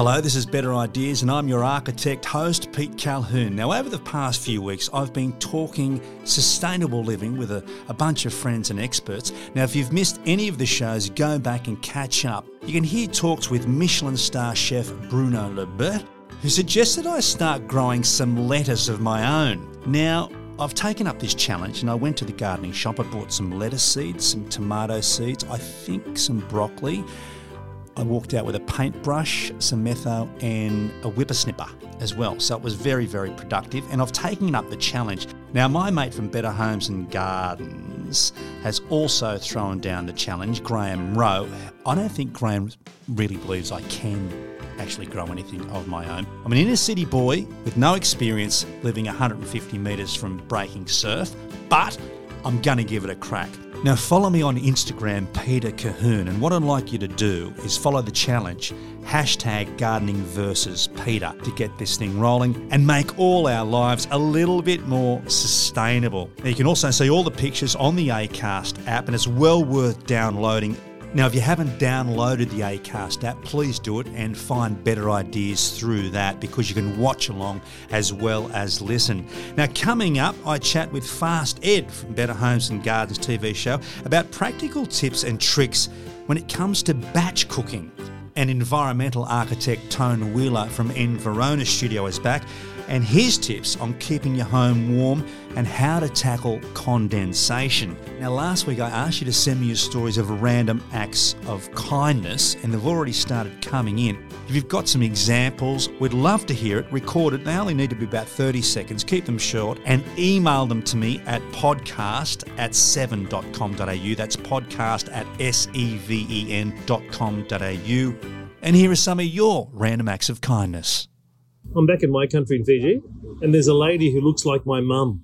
Hello, this is Better Ideas, and I'm your architect host, Pete Calhoun. Now, over the past few weeks, I've been talking sustainable living with a, a, bunch of friends and experts. Now, if you've missed any of the shows, go back and catch up. You can hear talks with Michelin star chef Bruno Loubet, who suggested I start growing some lettuce of my own. Now, I've taken up this challenge and I went to the gardening shop. I bought some lettuce seeds, some tomato seeds, I think some broccoli. I walked out with a paintbrush, some metho, and a whippersnipper as well. So it was very, very productive. And I've taken up the challenge. Now, my mate from Better Homes and Gardens has also thrown down the challenge, Graham Ross. I don't think Graham really believes I can actually grow anything of my own. I'm an inner city boy with no experience living 150 metres from breaking surf, but I'm going to give it a crack. Now, follow me on Instagram, Peter Cahoon, and what I'd like you to do is follow the challenge hashtag gardening versus Peter to get this thing rolling and make all our lives a little bit more sustainable. Now, you can also see all the pictures on the ACAST app, and it's well worth downloading now, if you haven't downloaded the ACAST app, please do it and find better ideas through that because you can watch along as well as listen. Now, coming up, I chat with Fast Ed from Better Homes and Gardens TV show about practical tips and tricks when it comes to batch cooking. And environmental architect Tone Wheeler from Environa Studio is back and his tips on keeping your home warm and how to tackle condensation. Now, last week I asked you to send me your stories of random acts of kindness, and they've already started coming in. If you've got some examples, we'd love to hear it. Record it. They only need to be about 30 seconds. Keep them short and email them to me at podcast at seven.com.au. That's podcast at S E V E N.com.au. And here are some of your random acts of kindness. I'm back in my country in Fiji, and there's a lady who looks like my mum.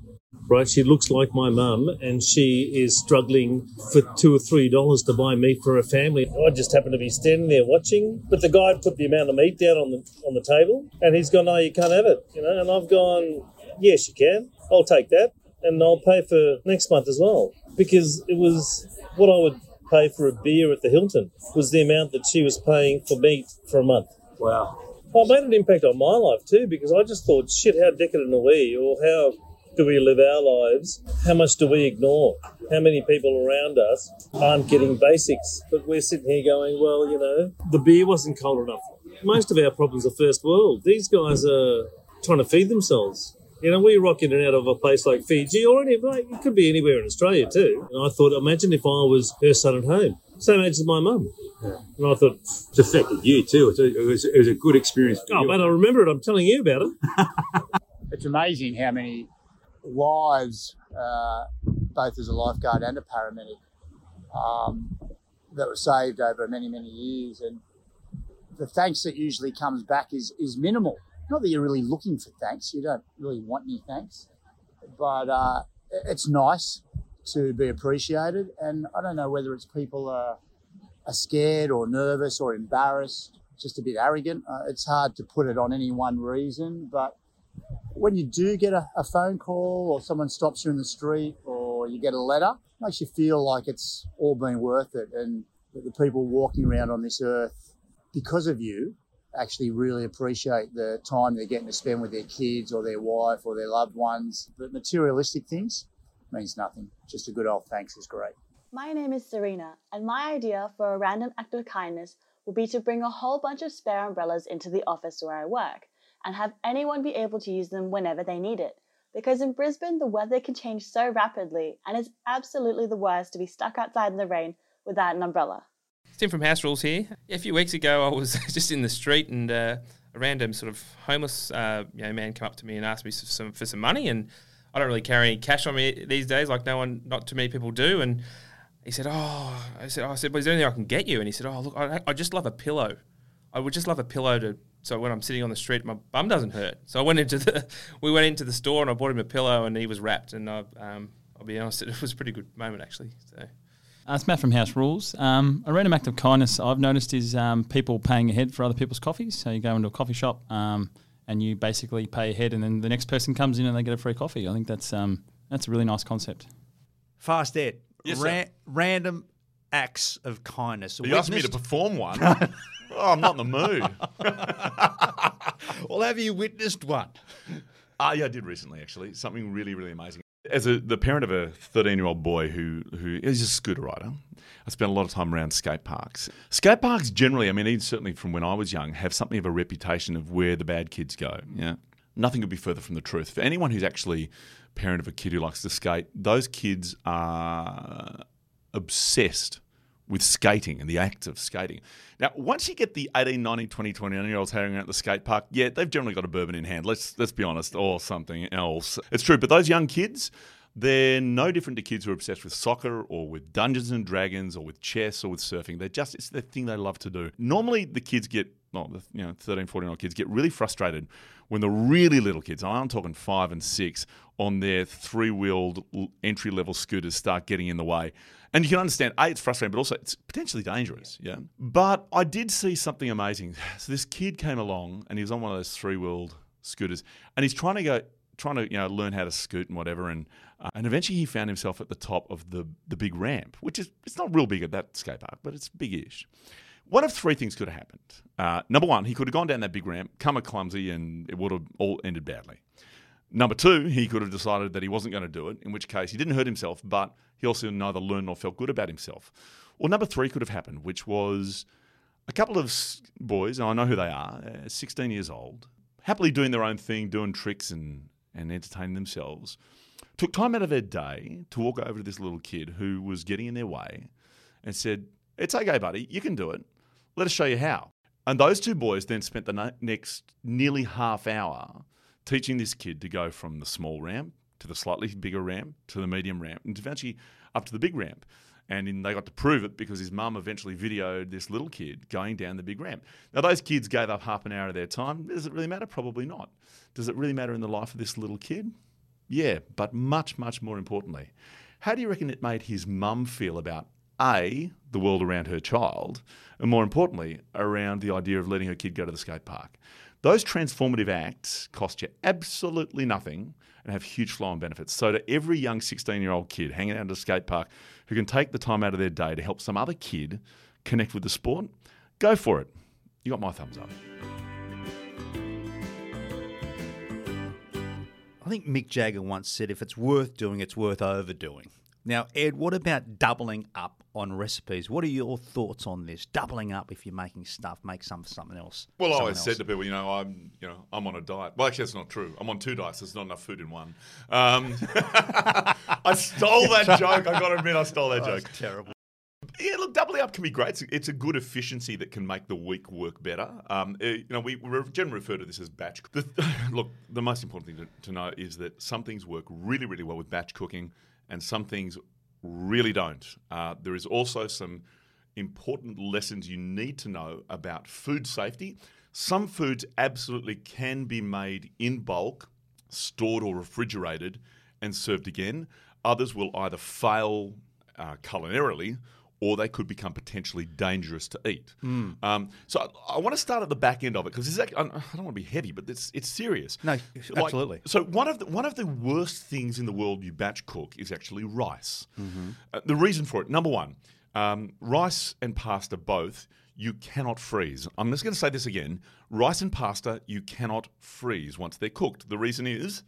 Right, she looks like my mum, and she is struggling for two or three dollars to buy meat for her family. I just happen to be standing there watching, but the guy put the amount of meat down on the on the table, and he's gone, "No, you can't have it," you know. And I've gone, "Yes, you can. I'll take that, and I'll pay for next month as well," because it was what I would pay for a beer at the Hilton was the amount that she was paying for meat for a month. Wow. Well, it made an impact on my life too because I just thought, shit, how decadent are we? Or how do we live our lives? How much do we ignore? How many people around us aren't getting basics? But we're sitting here going, well, you know, the beer wasn't cold enough. Most of our problems are first world. These guys are trying to feed themselves. You know, we rock in and out of a place like Fiji or any, like, it could be anywhere in Australia too. And I thought, imagine if I was her son at home. Same age as my mum. Yeah. And I thought, it's affected you too. It was, it was a good experience. oh, you. man, I remember it. I'm telling you about it. it's amazing how many lives, uh, both as a lifeguard and a paramedic, um, that were saved over many, many years. And the thanks that usually comes back is, is minimal. Not that you're really looking for thanks, you don't really want any thanks, but uh, it's nice to be appreciated. And I don't know whether it's people are, are scared or nervous or embarrassed, just a bit arrogant. Uh, it's hard to put it on any one reason, but when you do get a, a, phone call or someone stops you in the street or you get a letter, it makes you feel like it's all been worth it and that the people walking around on this earth because of you actually really appreciate the time they're getting to spend with their kids or their wife or their loved ones. But materialistic things means nothing. Just a good old thanks is great. My name is Serena, and my idea for a random act of kindness would be to bring a whole bunch of spare umbrellas into the office where I work and have anyone be able to use them whenever they need it. Because in Brisbane, the weather can change so rapidly, and it's absolutely the worst to be stuck outside in the rain without an umbrella. Tim from House Rules here. A few weeks ago, I was just in the street and uh, a random sort of homeless uh, you know, man came up to me and asked me for some, for some money. And I don't really carry any cash on me these days, like no one, not too many people do. And he said, "Oh," I said, oh, "I said, well, is there anything I can get you?" And he said, "Oh, look, I, I just love a pillow. I would just love a pillow to so when I'm sitting on the street, my bum doesn't hurt. So I went into the, we went into the store and I bought him a pillow and he was wrapped. And I, um, I'll be honest, it was a pretty good moment actually. So. Uh, it's Matt from House Rules. Um, a random act of kindness I've noticed is um, people paying ahead for other people's coffees. So you go into a coffee shop um, and you basically pay ahead, and then the next person comes in and they get a free coffee. I think that's um, that's a really nice concept. Fast Ed. Yes, Ra- random acts of kindness. You asked me to perform one. oh, I'm not in the mood. Well, have you witnessed one? Ah, yeah, I did recently actually. Something really, really amazing. As a, the parent of a 13 year old boy who who is a scooter rider, I spent a lot of time around skate parks. Skate parks generally, I mean, even certainly from when I was young, have something of a reputation of where the bad kids go. Yeah, nothing could be further from the truth. For anyone who's actually parent of a kid who likes to skate, those kids are obsessed with skating and the act of skating. Now, once you get the 18, 19, 20, 29 year olds hanging out at the skate park, yeah, they've generally got a bourbon in hand. Let's let's be honest, or something else. It's true, but those young kids, they're no different to kids who are obsessed with soccer or with Dungeons and Dragons or with chess or with surfing. They're just it's the thing they love to do. Normally, the kids get well, the, you know, 13, 14 year old kids get really frustrated when the really little kids, I'm talking five and six, on their three wheeled entry level scooters start getting in the way. And you can understand, A, it's frustrating, but also it's potentially dangerous. Yeah. But I did see something amazing. So this kid came along and he was on one of those three wheeled scooters and he's trying to go, trying to, you know, learn how to scoot and whatever. And, uh, and eventually he found himself at the top of the, the big ramp, which is, it's not real big at that skate park, but it's big ish. One of three things could have happened. Uh, number one, he could have gone down that big ramp, come a clumsy, and it would have all ended badly. Number two, he could have decided that he wasn't going to do it, in which case he didn't hurt himself, but he also neither learned nor felt good about himself. Or number three could have happened, which was a couple of boys, and I know who they are, uh, 16 years old, happily doing their own thing, doing tricks and, and entertaining themselves, took time out of their day to walk over to this little kid who was getting in their way and said, It's okay, buddy, you can do it. Let us show you how. And those two boys then spent the next nearly half hour teaching this kid to go from the small ramp to the slightly bigger ramp to the medium ramp and eventually up to the big ramp. And they got to prove it because his mum eventually videoed this little kid going down the big ramp. Now, those kids gave up half an hour of their time. Does it really matter? Probably not. Does it really matter in the life of this little kid? Yeah, but much, much more importantly, how do you reckon it made his mum feel about A, the world around her child, and more importantly, around the idea of letting her kid go to the skate park? Those transformative acts cost you absolutely nothing and have huge flow on benefits. So, to every young 16 year old kid hanging out at a skate park who can take the time out of their day to help some other kid connect with the sport, go for it. You got my thumbs up. I think Mick Jagger once said, if it's worth doing, it's worth overdoing. Now, Ed, what about doubling up on recipes? What are your thoughts on this? Doubling up if you're making stuff, make some for something else. Well, I always else. said to people, you know, I'm, you know, I'm on a diet. Well, actually, that's not true. I'm on two diets. There's not enough food in one. Um, I stole that joke. I got to admit, I stole that joke. Terrible. Yeah, look, doubling up can be great. It's, it's a good efficiency that can make the week work better. Um, uh, you know, we, we generally refer to this as batch. The, look, the most important thing to, to know is that some things work really, really well with batch cooking, and some things really don't. Uh, there is also some important lessons you need to know about food safety. Some foods absolutely can be made in bulk, stored or refrigerated, and served again. Others will either fail uh, culinarily or they could become potentially dangerous to eat. Um, so I, I want to start at the back end of it because I don't want to be heavy, but it's it's serious. No, Like, absolutely. so one of the, one of the worst things in the world you batch cook is actually rice. Uh, the reason for it, number one, um, rice and pasta both you cannot freeze. I'm just going to say this again: rice and pasta you cannot freeze once they're cooked. The reason is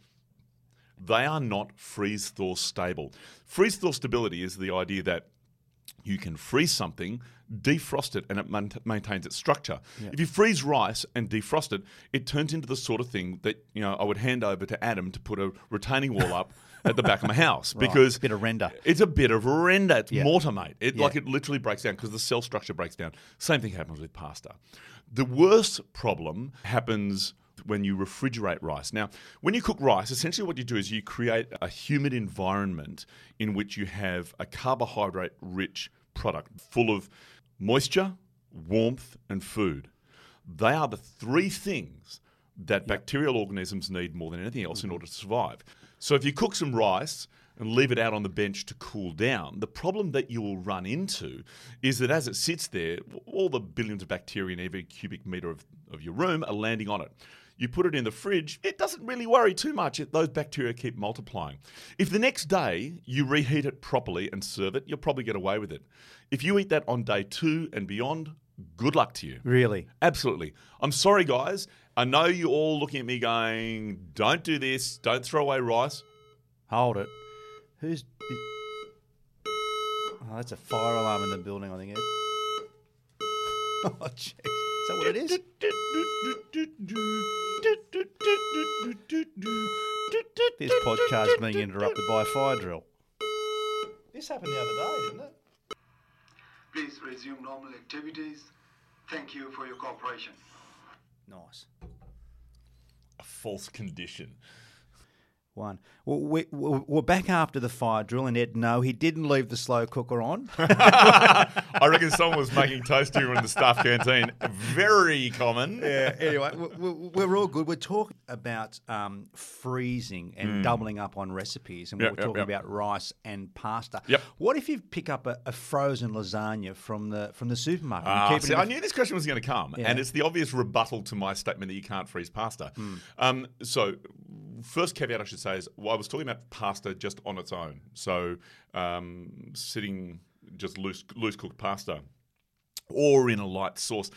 they are not freeze thaw stable. Freeze thaw stability is the idea that you can freeze something, defrost it, and it main- maintains its structure. If you freeze rice and defrost it, it turns into the sort of thing that you know I would hand over to Adam to put a retaining wall up at the back of my house because it's a Bit of render. It's a bit of render. It's Yeah. mortar, mate. It Yeah. like it literally breaks down because the cell structure breaks down. Same thing happens with pasta. The worst problem happens when you refrigerate rice. Now, when you cook rice, essentially what you do is you create a humid environment in which you have a carbohydrate rich product full of moisture, warmth, and food. They are the three things that bacterial organisms need more than anything else in mm-hmm. order to survive. So if you cook some rice and leave it out on the bench to cool down, the problem that you will run into is that as it sits there, all the billions of bacteria in every cubic meter of, of your room are landing on it. You put it in the fridge, it doesn't really worry too much. It, those bacteria keep multiplying. If the next day you reheat it properly and serve it, you'll probably get away with it. If you eat that on day two and beyond, good luck to you. Really? Absolutely. I'm sorry, guys. I know you're all looking at me going, don't do this, don't throw away rice. Hold it. Who's. Oh, that's a fire alarm in the building, I think. Oh, jeez. Is that what it is? This podcast being interrupted by a fire drill. This happened the other day, didn't it? Please resume normal activities. Thank you for your cooperation. Nice. A false condition. One. Well, we, we're back after the fire drill, and Ed, no, he didn't leave the slow cooker on. I reckon someone was making toast here in the staff canteen. Very common. yeah. Anyway, we- we- we're all good. We're talking about um, freezing and doubling up on recipes, and. Yep, we're yep, talking yep. about rice and pasta. Yep. What if you pick up a, a frozen lasagna from the from the supermarket? and keep see, I knew this question was going to come, Yeah. and it's the obvious rebuttal to my statement that you can't freeze pasta. Hmm. Um, so, first caveat I should say is well, I was talking about pasta just on its own. So, um, sitting just loose loose cooked pasta, or in a light sauce.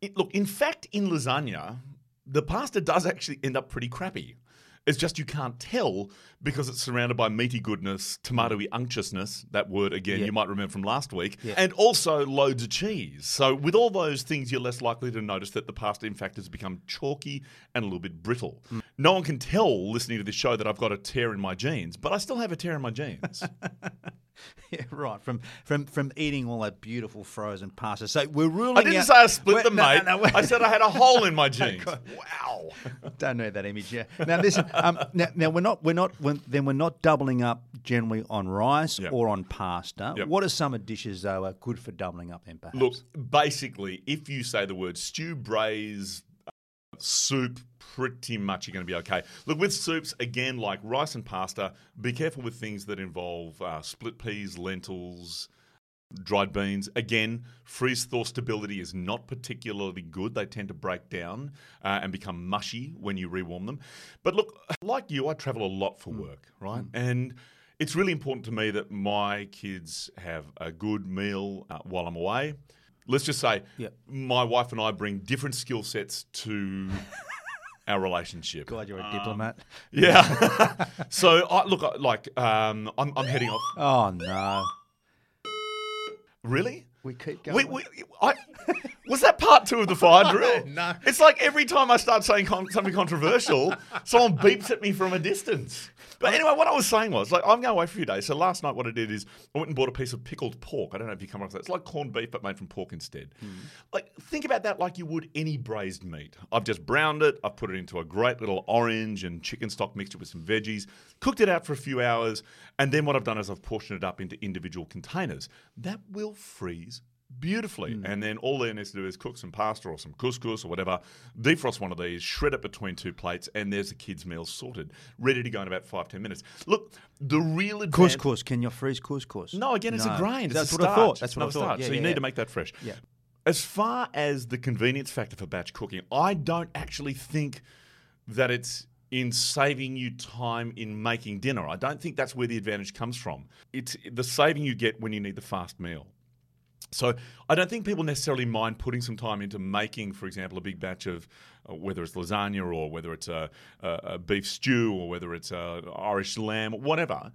It, look, in fact, in lasagna, the pasta does actually end up pretty crappy. It's just you can't tell because it's surrounded by meaty goodness, tomatoey mm. unctuousness, that word again Yeah. you might remember from last week, Yeah. and also loads of cheese. So, with all those things, you're less likely to notice that the pasta, in fact, has become chalky and a little bit brittle. Mm. No one can tell listening to this show that I've got a tear in my jeans, but I still have a tear in my jeans. Yeah, right. From from from eating all that beautiful frozen pasta. So we're ruling. I didn't out- say I split them, no, mate. no, no. I said I had a hole in my jeans. wow. Don't know that image. Yeah. Now listen. Um, now, now we're not. We're not. We're, then we're not doubling up generally on rice Yep. or on pasta. Yep. What are some of dishes though are good for doubling up? Then perhaps. Look, basically, if you say the word stew, braise, soup, pretty much you're going to be okay. Look, with soups, again, like rice and pasta, be careful with things that involve uh, split peas, lentils, dried beans. Again, freeze thaw stability is not particularly good. They tend to break down uh, and become mushy when you rewarm them. But look, like you, I travel a lot for work, right? And it's really important to me that my kids have a good meal uh, while I'm away. Let's just say Yep. my wife and I bring different skill sets to our relationship. God, you're a diplomat. Yeah. so I look like um, I'm, I'm heading off. Oh no. Really? We keep going. We, we, I, was that part two of the fire drill? No. It's like every time I start saying con- something controversial, someone beeps at me from a distance. But anyway, what I was saying was, like, I'm going away for a few days. So last night, what I did is I went and bought a piece of pickled pork. I don't know if you come across that. It's like corned beef, but made from pork instead. Hmm. Like, think about that like you would any braised meat. I've just browned it. I've put it into a great little orange and chicken stock mixture with some veggies, cooked it out for a few hours, and then what I've done is I've portioned it up into individual containers. That will freeze beautifully. Hmm. And then all there needs to do is cook some pasta or some couscous or whatever, defrost one of these, shred it between two plates, and there's the kids' meal sorted, ready to go in about five, ten minutes. Look, the real advantage. Couscous. Can you freeze couscous? No, again, it's No. a grain. It's That's a what I thought. That's what I thought. Yeah, so you yeah, need yeah. to make that fresh. Yeah. As far as the convenience factor for batch cooking, I don't actually think that it's in saving you time in making dinner. I don't think that's where the advantage comes from. It's the saving you get when you need the fast meal. So I don't think people necessarily mind putting some time into making, for example, a big batch of uh, whether it's lasagna or whether it's a, a, a beef stew or whether it's a Irish lamb, whatever.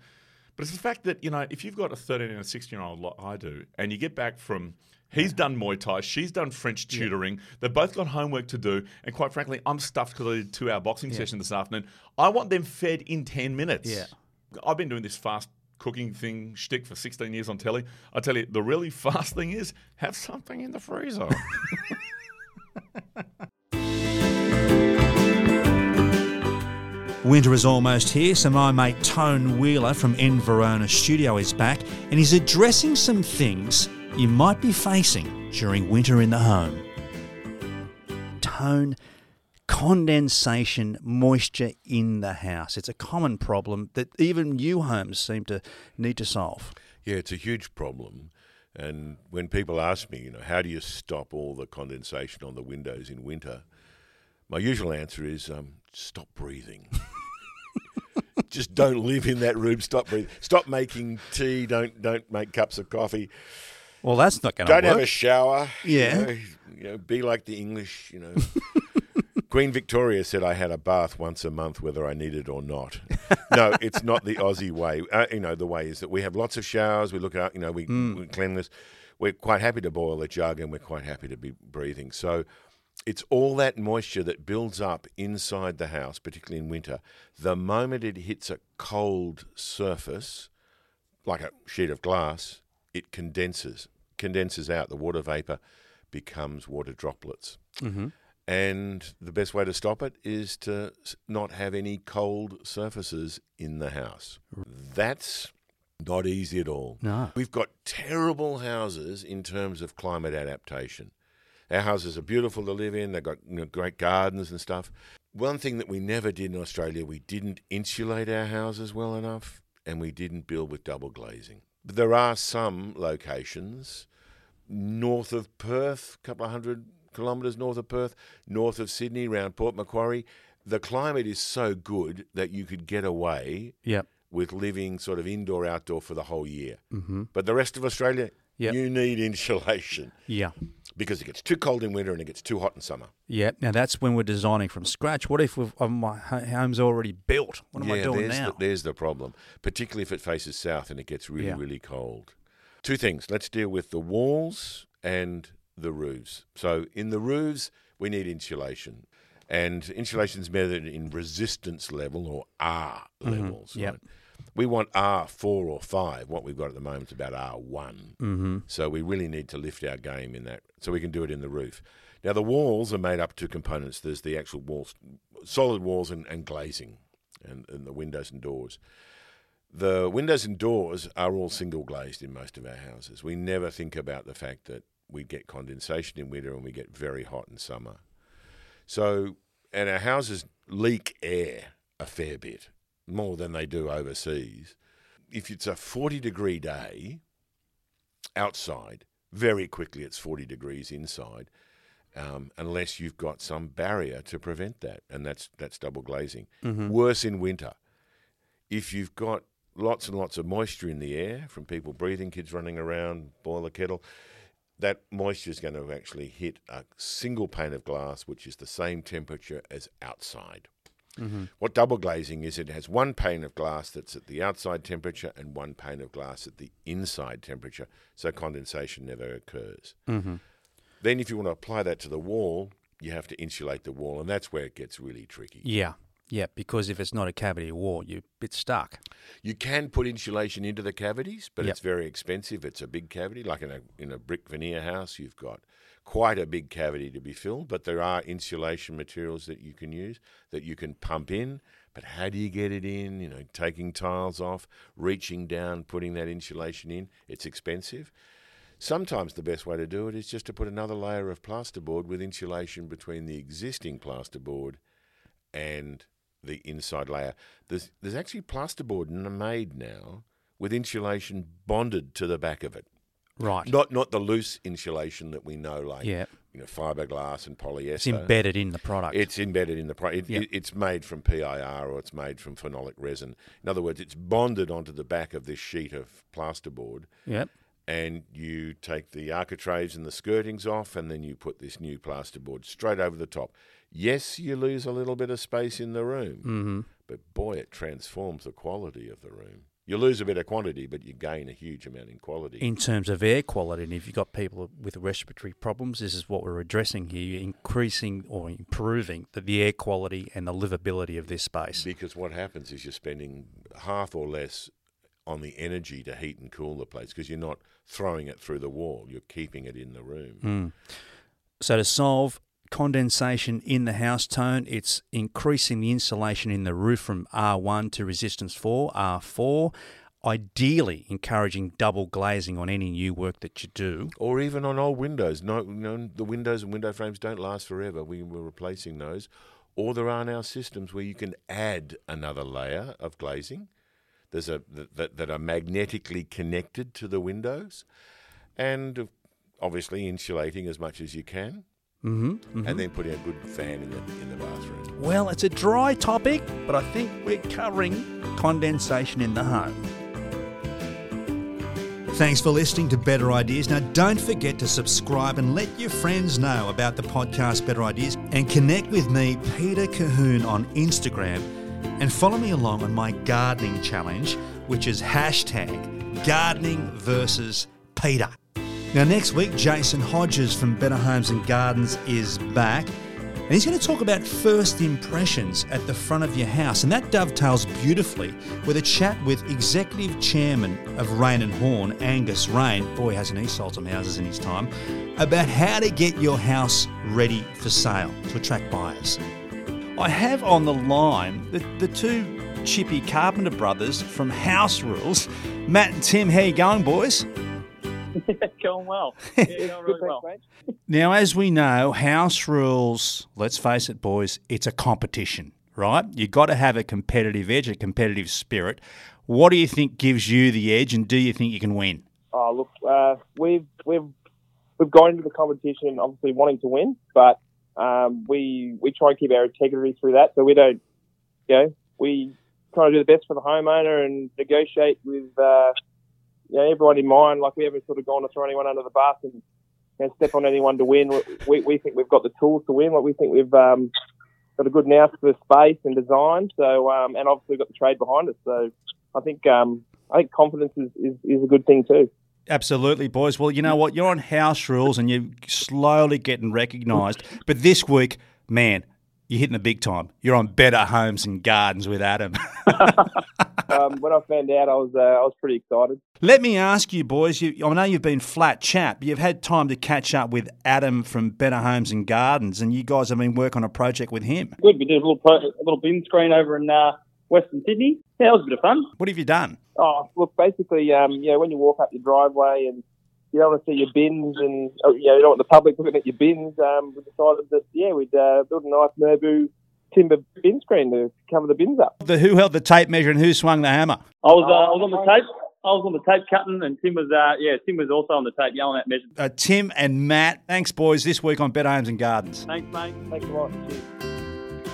But it's the fact that you know if you've got a 13 and a 16 year old like I do, and you get back from He's done Muay Thai. She's done French tutoring. They've both got homework to do. And quite frankly, I'm stuffed because I did a two hour boxing session this afternoon. I want them fed in 10 minutes. Yeah. I've been doing this fast cooking thing shtick for 16 years on telly. I tell you, the really fast thing is have something in the freezer. Winter is almost here, so my mate Tone Wheeler from Environa Studio is back and he's addressing some things you might be facing during winter in the home. Tone, condensation, moisture in the house. It's a common problem that even new homes seem to need to solve. Yeah, it's a huge problem. And when people ask me, you know, how do you stop all the condensation on the windows in winter? My usual answer is um, stop breathing. Just don't live in that room. Stop breathing. Stop making tea. Don't don't make cups of coffee. Well, that's not going to work. Don't work. have a shower. you Yeah. know, you know, be like the English. You know. Queen Victoria said I had a bath once a month, whether I needed it or not. no, it's not the Aussie way. Uh, you know, the way is that we have lots of showers. We look out. You know, we, we cleanliness. We're quite happy to boil a jug, and we're quite happy to be breathing. So, it's all that moisture that builds up inside the house, particularly in winter. The moment it hits a cold surface, like a sheet of glass, it condenses, condenses out. The water vapor becomes water droplets. Mm-hmm. And the best way to stop it is to not have any cold surfaces in the house. That's not easy at all. No. We've got terrible houses in terms of climate adaptation. Our houses are beautiful to live in, they've got you know, great gardens and stuff. One thing that we never did in Australia, we didn't insulate our houses well enough and we didn't build with double glazing. But there are some locations north of Perth, a couple of hundred kilometres north of Perth, north of Sydney, around Port Macquarie. The climate is so good that you could get away Yep. with living sort of indoor outdoor for the whole year. Mm-hmm. But the rest of Australia, Yep. you need insulation Yeah. because it gets too cold in winter and it gets too hot in summer. Yeah. Now that's when we're designing from scratch. What if we've, uh, my home's already built? What am I doing there's now? The, there's the problem, particularly if it faces south and it gets really, Yeah. really cold. Two things. Let's deal with the walls and the roofs. So in the roofs, we need insulation. And insulation is measured in resistance level or R levels. Mm-hmm. Yep. right? We want R4 or 5. What we've got at the moment is about R1. mm-hmm. So we really need to lift our game in that, so we can do it in the roof. Now the walls are made up of two components. There's the actual walls, solid walls, and, and glazing, and, and the windows and doors. The windows and doors are all single glazed in most of our houses. We never think about the fact that we get condensation in winter and we get very hot in summer. So, and our houses leak air a fair bit, more than they do overseas. If it's a 40 degree day outside, very quickly it's 40 degrees inside, um, unless you've got some barrier to prevent that, and that's, that's double glazing. Mm-hmm. Worse in winter. If you've got lots and lots of moisture in the air from people breathing, kids running around, boil the kettle, that moisture is going to actually hit a single pane of glass, which is the same temperature as outside. Mm-hmm. What double glazing is, it has one pane of glass that's at the outside temperature and one pane of glass at the inside temperature, so condensation never occurs. Mm-hmm. Then, if you want to apply that to the wall, you have to insulate the wall, and that's where it gets really tricky. Yeah. Yeah. Because if it's not a cavity wall, you're a bit stuck. You can put insulation into the cavities, but Yep. it's very expensive. It's a big cavity, like in a in a brick veneer house. You've got quite a big cavity to be filled, but there are insulation materials that you can use that you can pump in. But how do you get it in? You know, taking tiles off, reaching down, putting that insulation in. It's expensive. Sometimes the best way to do it is just to put another layer of plasterboard with insulation between the existing plasterboard and the inside layer. There's there's actually plasterboard made now with insulation bonded to the back of it. Right. Not not the loose insulation that we know, like Yeah. you know fiberglass and polyester. It's embedded in the product. It's embedded in the product. It, Yeah. it- it's made from PIR or it's made from phenolic resin. In other words, it's bonded onto the back of this sheet of plasterboard Yep. and you take the architraves and the skirtings off, and then you put this new plasterboard straight over the top. Yes, you lose a little bit of space in the room, Mm-hmm. but boy, it transforms the quality of the room. You lose a bit of quantity, but you gain a huge amount in quality. In terms of air quality, and if you've got people with respiratory problems, this is what we're addressing here: You're increasing or improving the, the air quality and the livability of this space. because what happens is you're spending half or less on the energy to heat and cool the place because you're not throwing it through the wall, you're keeping it in the room. Mm. So to solve condensation in the house tone, it's increasing the insulation in the roof from R1 to resistance 4, R4. Ideally, encouraging double glazing on any new work that you do. Or even on old windows. No, no, the windows and window frames don't last forever. We were replacing those. Or there are now systems where you can add another layer of glazing. There's a that, that are magnetically connected to the windows, and obviously insulating as much as you can. Mm-hmm, and then putting a good fan in the in the bathroom. Well, it's a dry topic, but I think we're covering condensation in the home. Thanks for listening to Better Ideas. Now, don't forget to subscribe and let your friends know about the podcast Better Ideas and connect with me, Peter Cahoon, on Instagram and follow me along on my gardening challenge, which is hashtag gardening versus Peter. Now, next week, Jason Hodges from Better Homes and Gardens is back. And he's going to talk about first impressions at the front of your house. And that dovetails beautifully with a chat with Executive Chairman of Raine and Horne, Angus Raine. Boy, hasn't he sold some houses in his time. About how to get your house ready for sale to attract buyers. I have on the line the, the two chippy Carpenter brothers from House Rules. Matt and Tim, how you going, boys? going well. Yeah, going really well. Now, as we know, house rules, let's face it, boys, it's a competition, right? You've got to have a competitive edge, a competitive spirit. What do you think gives you the edge, and do you think you can win? Oh, look, uh, we've we've we've gone into the competition obviously wanting to win, but um, we we try and keep our integrity through that. So we don't, you know, we try to do the best for the homeowner and negotiate with uh, you know everyone in mind. Like we haven't sort of gone to throw anyone under the bus and you know, step on anyone to win. We, we think we've got the tools to win. Like we think we've um, got a good nous for space and design. So um, and obviously we've got the trade behind us. So I think um, I think confidence is, is, is a good thing too. Absolutely, boys. Well, you know what? You're on house rules and you're slowly getting recognised. But this week, man, you're hitting the big time. You're on Better Homes and Gardens with Adam. um, when I found out, I was uh, I was pretty excited. Let me ask you, boys. You, I know you've been flat chat, but you've had time to catch up with Adam from Better Homes and Gardens, and you guys have been working on a project with him. Good. We did a little pro- a little bin screen over in uh, Western Sydney. Yeah, it was a bit of fun. What have you done? Oh, look, basically, um, you know, when you walk up your driveway and you don't want to see your bins and oh, you, know, you don't want the public looking at your bins, um, we decided that yeah, we'd uh, build a nice Merbau timber bin screen to cover the bins up. The who held the tape measure and who swung the hammer? I was uh, I was on the tape. I was on the tape cutting, and Tim was uh, yeah, Tim was also on the tape yelling at measures. Uh, Tim and Matt, thanks, boys. This week on Better Homes and Gardens. Thanks, mate. Thanks a lot. Cheers.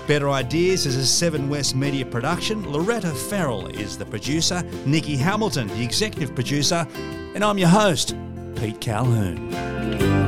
Better Ideas is a Seven West media production. Loretta Farrell is the producer, Nikki Hamilton, the executive producer, and I'm your host, Pete Calhoun.